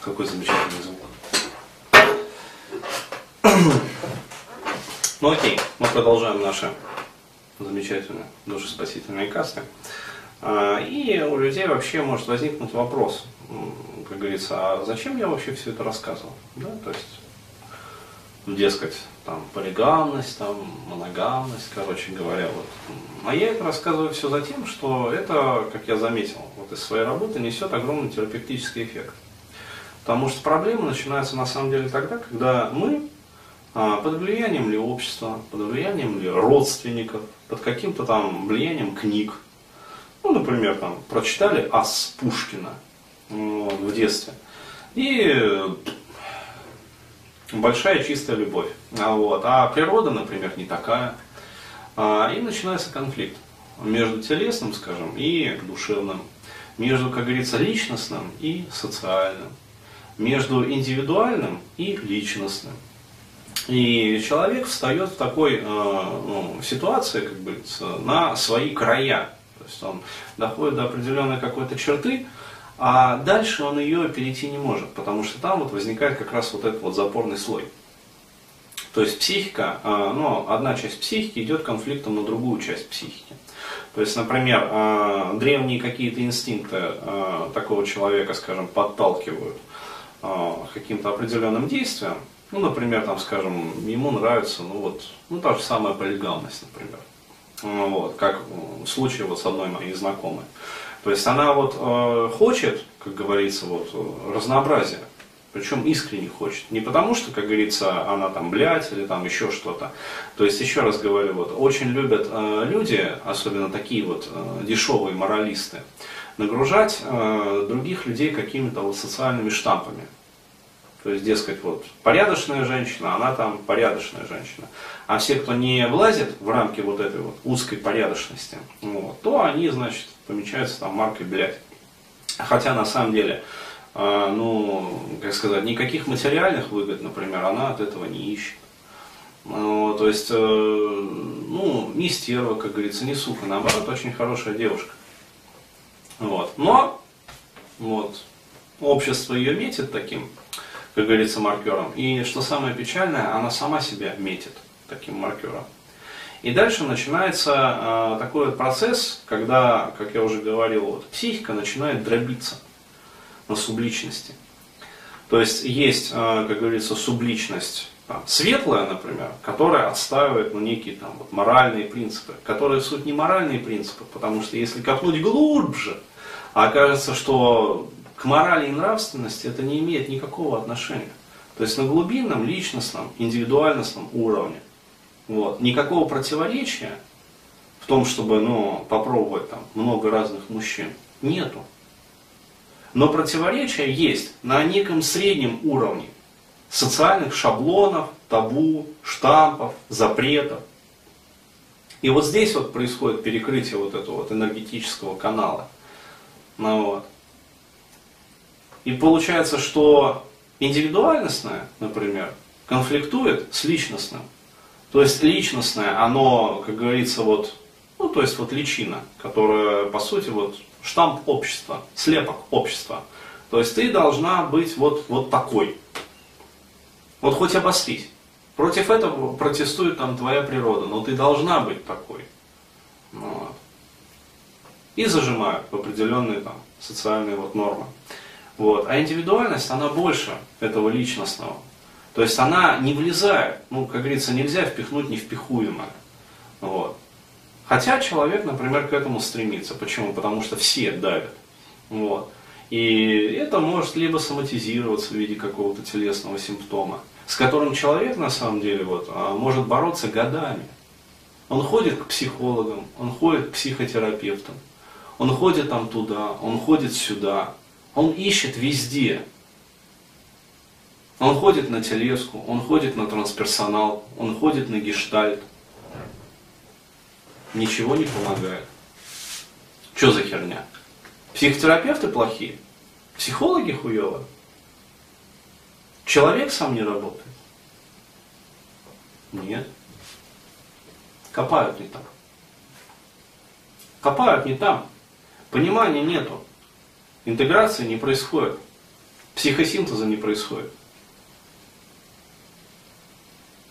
Какой замечательный звук. Ну окей, мы продолжаем наши замечательные душеспасительные касты. А, и у людей вообще может возникнуть вопрос, как говорится, а зачем я вообще все это рассказывал? Да, то есть, дескать, там, полигамность, там, моногамность, короче говоря, вот. А я это рассказываю все за тем, что это, как я заметил, вот из своей работы несет огромный терапевтический эффект. Потому что проблема начинается на самом деле тогда, когда мы а, под влиянием ли общества, под влиянием ли родственников, под каким-то там влиянием книг. Ну, например, там, прочитали Ас Пушкина вот, в детстве. И большая чистая любовь. А, вот. а природа, например, не такая. А, и начинается конфликт между телесным, скажем, и душевным. Между, как говорится, личностным и социальным между индивидуальным и личностным. И человек встает в такой э, ну, ситуации, как бы, на свои края. То есть он доходит до определенной какой-то черты, а дальше он ее перейти не может, потому что там вот возникает как раз вот этот вот запорный слой. То есть психика, э, ну, одна часть психики идет конфликтом на другую часть психики. То есть, например, э, древние какие-то инстинкты э, такого человека, скажем, подталкивают а, каким-то определенным действием, ну, например, там, скажем, ему нравится, ну, вот, ну, та же самая полигамность, например. А, вот, как в случае вот с одной моей знакомой. То есть она вот э, хочет, как говорится, вот, разнообразия. Причем искренне хочет. Не потому, что, как говорится, она там блядь или там еще что-то. То есть, еще раз говорю, вот, очень любят э, люди, особенно такие вот э, дешевые моралисты, нагружать э, других людей какими-то вот социальными штампами. То есть, дескать, вот, порядочная женщина, она там порядочная женщина. А все, кто не влазит в рамки вот этой вот узкой порядочности, вот, то они, значит, помечаются там маркой блядь. Хотя на самом деле, э, ну, как сказать, никаких материальных выгод, например, она от этого не ищет. Ну, то есть, э, ну, не стерва, как говорится, не сука, наоборот, очень хорошая девушка. Вот. Но вот, общество ее метит таким, как говорится, маркером. И что самое печальное, она сама себя метит таким маркером. И дальше начинается э, такой вот процесс, когда, как я уже говорил, вот, психика начинает дробиться на субличности. То есть есть, э, как говорится, субличность там, светлая, например, которая отстаивает ну, некие там, вот, моральные принципы, которые суть не моральные принципы, потому что если копнуть глубже, окажется, что к морали и нравственности это не имеет никакого отношения. То есть на глубинном, личностном, индивидуальностном уровне вот, никакого противоречия в том, чтобы ну, попробовать там, много разных мужчин, нету. Но противоречия есть на неком среднем уровне социальных шаблонов, табу, штампов, запретов. И вот здесь вот происходит перекрытие вот этого вот энергетического канала. Ну, вот. И получается, что индивидуальностное, например, конфликтует с личностным. То есть личностное, оно, как говорится, вот, ну, то есть вот личина, которая, по сути, вот штамп общества, слепок общества. То есть ты должна быть вот, вот такой. Вот хоть обострись. Против этого протестует там твоя природа, но ты должна быть такой. Вот. И зажимают в определенные там социальные вот нормы. Вот. А индивидуальность, она больше этого личностного. То есть она не влезает, ну, как говорится, нельзя впихнуть невпихуемое. Вот. Хотя человек, например, к этому стремится. Почему? Потому что все давят. Вот. И это может либо соматизироваться в виде какого-то телесного симптома, с которым человек на самом деле вот, а, может бороться годами. Он ходит к психологам, он ходит к психотерапевтам, он ходит там туда, он ходит сюда, он ищет везде. Он ходит на телеску, он ходит на трансперсонал, он ходит на гештальт. Ничего не помогает. Что за херня? Психотерапевты плохие? Психологи хуево. Человек сам не работает. Нет. Копают не там. Копают не там. Понимания нету. Интеграции не происходит. Психосинтеза не происходит.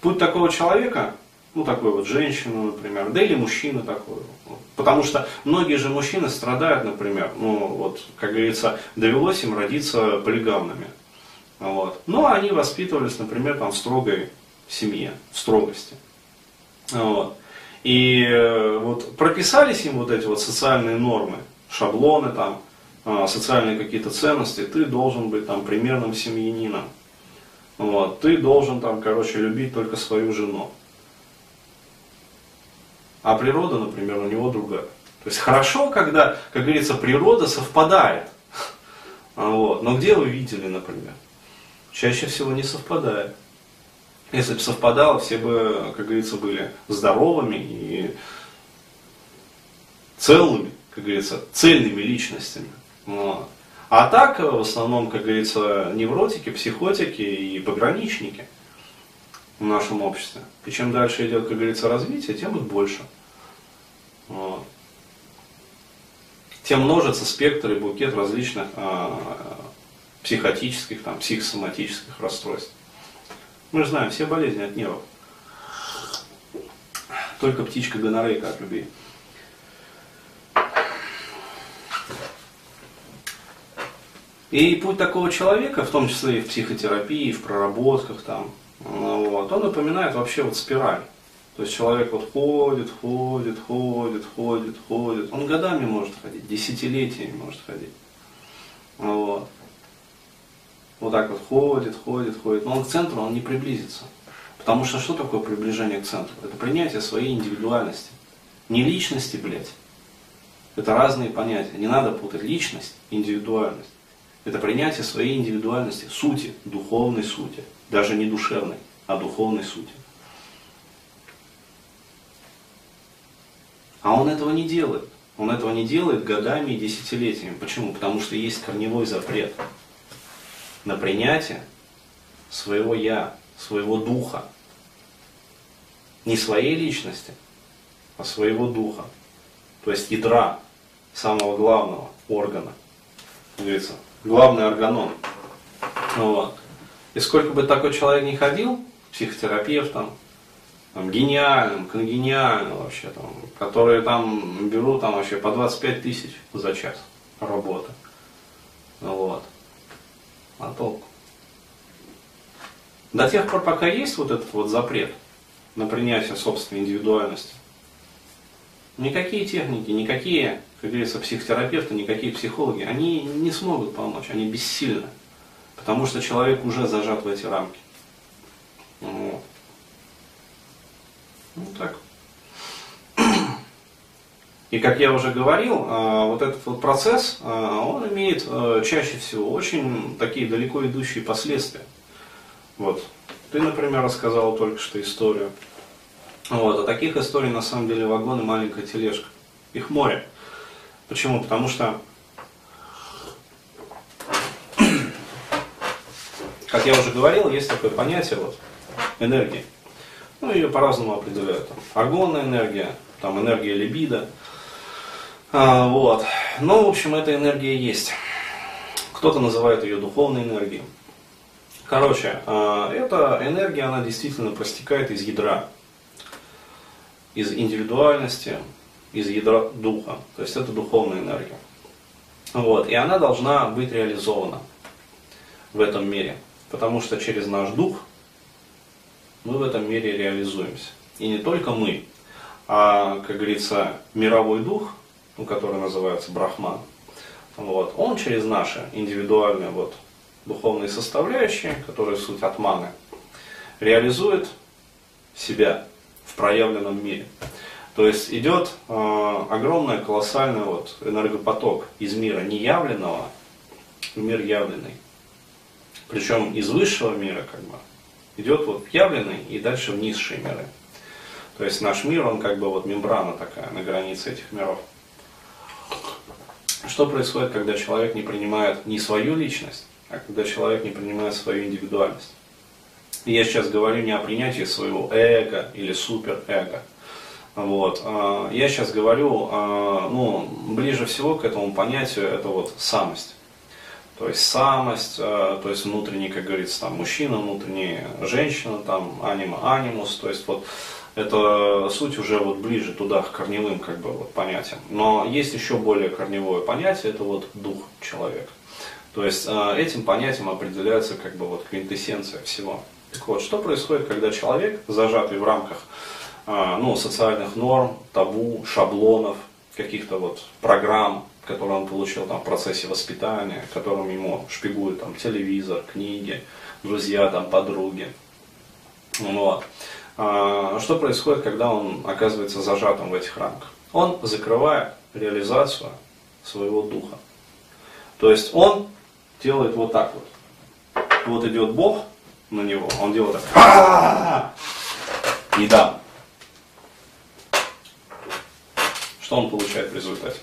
Путь такого человека, ну такой вот женщины, например, да или мужчины такой. Потому что многие же мужчины страдают, например, ну вот, как говорится, довелось им родиться полигамными. Вот. Но они воспитывались, например, там, в строгой семье, в строгости. Вот. И э, вот прописались им вот эти вот социальные нормы, шаблоны там, социальные какие-то ценности, ты должен быть там примерным семьянином. Вот, ты должен там, короче, любить только свою жену. А природа, например, у него другая. То есть хорошо, когда, как говорится, природа совпадает. Вот. Но где вы видели, например? Чаще всего не совпадает. Если бы совпадало, все бы, как говорится, были здоровыми и целыми, как говорится, цельными личностями. Вот. А так, в основном, как говорится, невротики, психотики и пограничники в нашем обществе. И чем дальше идет, как говорится, развитие, тем их больше. Вот. Тем множится спектр и букет различных а, психотических, там, психосоматических расстройств. Мы же знаем, все болезни от нервов. Только птичка гонорейка от любви. И путь такого человека, в том числе и в психотерапии, в проработках, там, вот, он напоминает вообще вот спираль. То есть человек вот ходит, ходит, ходит, ходит, ходит. Он годами может ходить, десятилетиями может ходить. Вот. Вот так вот ходит, ходит, ходит. Но он к центру он не приблизится. Потому что что такое приближение к центру? Это принятие своей индивидуальности. Не личности, блядь. Это разные понятия. Не надо путать личность индивидуальность. Это принятие своей индивидуальности, сути, духовной сути. Даже не душевной, а духовной сути. А он этого не делает. Он этого не делает годами и десятилетиями. Почему? Потому что есть корневой запрет на принятие своего я, своего духа. Не своей личности, а своего духа. То есть ядра самого главного органа. Говорится, главный органон. Вот. И сколько бы такой человек ни ходил, психотерапевтом, там, гениальным, конгениальным вообще, там, которые там берут там вообще по 25 тысяч за час работы. Вот. А толку? До тех пор, пока есть вот этот вот запрет на принятие собственной индивидуальности, никакие техники, никакие как говорится, психотерапевты, никакие психологи, они не смогут помочь, они бессильны. Потому что человек уже зажат в эти рамки. Вот. Ну так. И как я уже говорил, а, вот этот вот процесс, а, он имеет а, чаще всего очень такие далеко идущие последствия. Вот. Ты, например, рассказал только что историю. Вот. А таких историй на самом деле вагон и маленькая тележка. Их море. Почему? Потому что, как я уже говорил, есть такое понятие вот, энергии. Ну, ее по-разному определяют. Там, аргонная энергия, там, энергия либидо. А, вот. Но, в общем, эта энергия есть. Кто-то называет ее духовной энергией. Короче, а, эта энергия, она действительно простекает из ядра, из индивидуальности, из ядра духа. То есть это духовная энергия. Вот. И она должна быть реализована в этом мире. Потому что через наш дух мы в этом мире реализуемся. И не только мы, а, как говорится, мировой дух, ну, который называется Брахман, вот, он через наши индивидуальные вот, духовные составляющие, которые суть атманы, реализует себя в проявленном мире. То есть идет э, огромный, колоссальный вот энергопоток из мира неявленного в мир явленный. Причем из высшего мира как бы идет вот явленный и дальше в низшие миры. То есть наш мир, он как бы вот мембрана такая на границе этих миров. Что происходит, когда человек не принимает не свою личность, а когда человек не принимает свою индивидуальность? Я сейчас говорю не о принятии своего эго или суперэго. Вот. а, Я сейчас говорю, а, ну, ближе всего к этому понятию, это вот самость. То есть самость, а, то есть внутренний, как говорится, там мужчина, внутренний женщина, там анима, анимус, то есть вот это суть уже вот ближе туда, к корневым как бы вот понятиям. Но есть еще более корневое понятие, это вот дух человека. То есть этим понятием определяется как бы вот квинтэссенция всего. Так вот, что происходит, когда человек, зажатый в рамках а, ну, социальных норм, табу, шаблонов, каких-то вот программ, которые он получил там, в процессе воспитания, которым ему шпигуют там, телевизор, книги, друзья, там, подруги. Вот. А, что происходит, когда он оказывается зажатым в этих рамках? Он закрывает реализацию своего духа. То есть он делает вот так вот. Вот идет Бог на него, он делает так. Не дам. Что он получает в результате?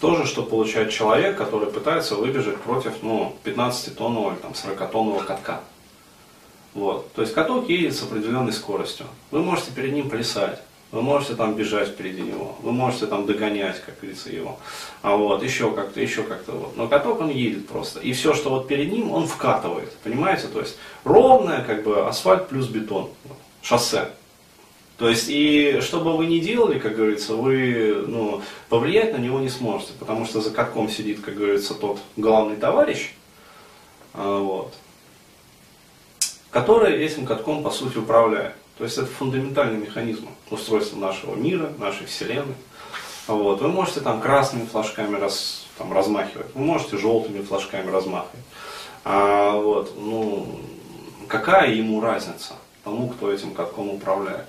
То же, что получает человек, который пытается выбежать против ну, 15-тонного или там, 40-тонного катка. Вот. То есть каток едет с определенной скоростью. Вы можете перед ним плясать, вы можете там бежать впереди него, вы можете там догонять, как говорится, его. А вот, еще как-то, еще как-то вот. Но каток он едет просто. И все, что вот перед ним, он вкатывает. Понимаете? То есть ровное, как бы асфальт плюс бетон. Шоссе. То есть, и что бы вы ни делали, как говорится, вы ну, повлиять на него не сможете, потому что за катком сидит, как говорится, тот главный товарищ, а, вот, который этим катком, по сути, управляет. То есть это фундаментальный механизм устройства нашего мира, нашей Вселенной. Вот. Вы можете там красными флажками раз, там, размахивать, вы можете желтыми флажками размахивать. А, вот, ну, какая ему разница тому, кто этим катком управляет?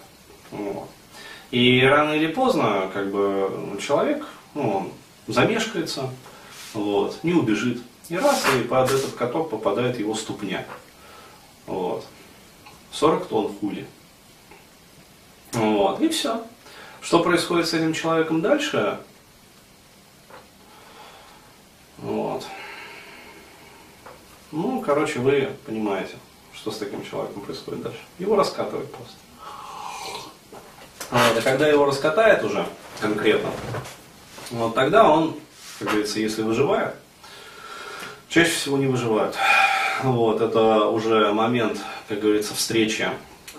Вот. И рано или поздно, как бы, человек, ну, он замешкается, вот, не убежит. И раз, и под этот каток попадает его ступня. Вот. 40 тонн хули. Вот, и все. Что происходит с этим человеком дальше? Вот. Ну, короче, вы понимаете, что с таким человеком происходит дальше. Его раскатывают просто. Вот, а когда его раскатает уже конкретно, вот тогда он, как говорится, если выживает, чаще всего не выживает. Вот, это уже момент, как говорится, встречи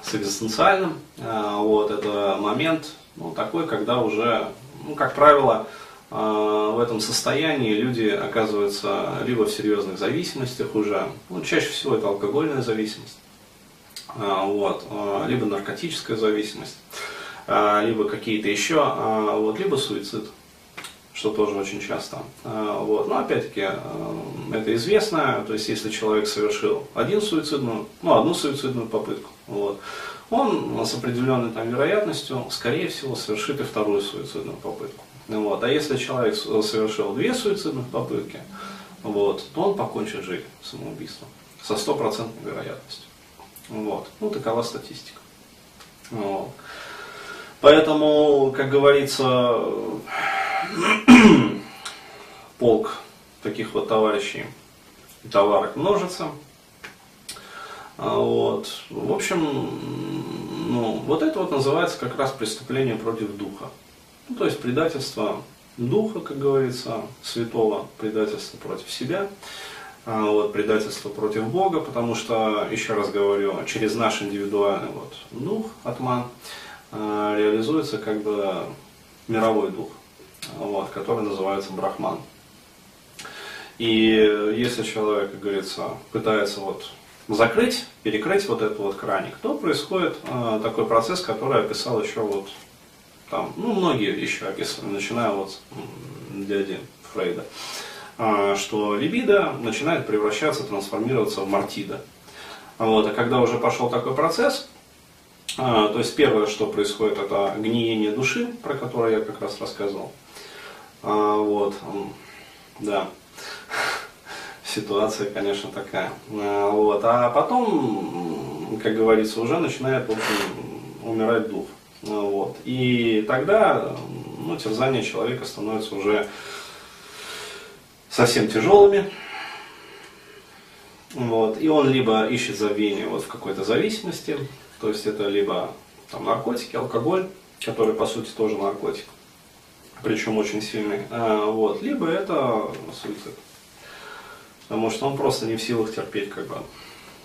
с экзистенциальным. А, вот, это момент ну, такой, когда уже, ну, как правило, а, в этом состоянии люди оказываются либо в серьезных зависимостях уже, ну, чаще всего это алкогольная зависимость, вот, либо наркотическая зависимость. Либо какие-то еще, вот, либо суицид, что тоже очень часто. А, вот. Но опять-таки это известно, то есть если человек совершил один суицидную, ну, одну суицидную попытку, вот, он с определенной там, вероятностью, скорее всего, совершит и вторую суицидную попытку. Вот. А если человек совершил две суицидных попытки, вот, то он покончит жизнь самоубийством со стопроцентной вероятностью. Вот. Ну, такова статистика. Вот. Поэтому, как говорится, полк таких вот товарищей товарок множится. А вот. В общем, ну, вот это вот называется как раз преступление против духа. Ну, то есть предательство духа, как говорится, святого, предательство против себя, а вот, предательство против Бога, потому что, еще раз говорю, через наш индивидуальный вот, дух, атман, Э, реализуется как бы мировой дух, вот, который называется брахман. И если человек, как говорится, пытается вот закрыть, перекрыть вот этот вот краник, то происходит э, такой процесс, который описал еще вот там, ну, многие еще описывали, начиная вот дяди Фрейда, э, что либидо начинает превращаться, трансформироваться в мартида. Вот, а когда уже пошел такой процесс, а, то есть первое, что происходит, это гниение души, про которое я как раз рассказывал. А, вот, да, ситуация, конечно, такая. А, вот, а потом, как говорится, уже начинает общем, умирать дух. А, вот. И тогда ну, терзания человека становятся уже совсем тяжелыми. Вот. И он либо ищет забвение вот в какой-то зависимости, то есть это либо там, наркотики, алкоголь, который по сути тоже наркотик, причем очень сильный, а, вот. либо это суицид. Потому что он просто не в силах терпеть как бы,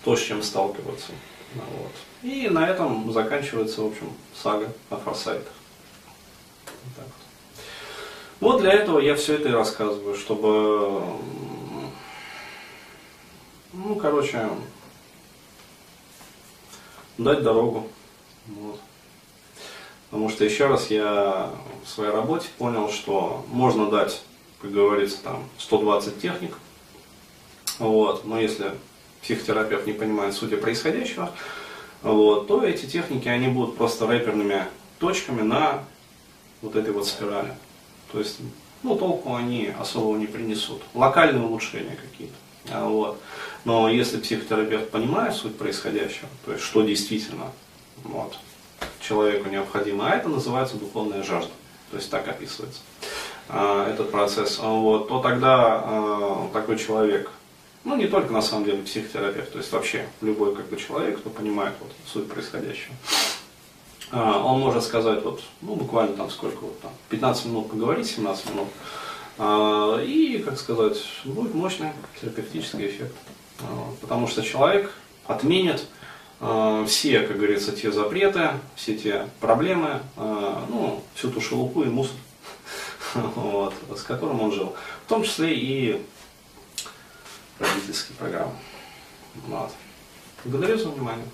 то, с чем сталкиваться. Вот. И на этом заканчивается, в общем, сага о форсайтах. Вот, вот. вот для этого я все это и рассказываю, чтобы, ну, короче, дать дорогу. Вот. Потому что еще раз я в своей работе понял, что можно дать, как говорится, там 120 техник, вот, но если психотерапевт не понимает сути происходящего, вот, то эти техники, они будут просто рэперными точками на вот этой вот спирали. То есть, ну, толку они особого не принесут. Локальные улучшения какие-то. А, вот. Но если психотерапевт понимает суть происходящего, то есть что действительно вот, человеку необходимо, а это называется духовная жажда. То есть так описывается а, этот процесс, вот, то тогда а, такой человек ну, не только на самом деле психотерапевт, то есть вообще любой как бы человек, кто понимает вот, суть происходящего. А, он может сказать, вот, ну, буквально там сколько, вот, там, 15 минут поговорить, 17 минут, а, и, как сказать, будет мощный терапевтический эффект. А, потому что человек отменит все, как говорится, те запреты, все те проблемы, ну, всю ту шелупу и мусор, вот, с которым он жил. В том числе и родительские программы. Вот. Благодарю за внимание.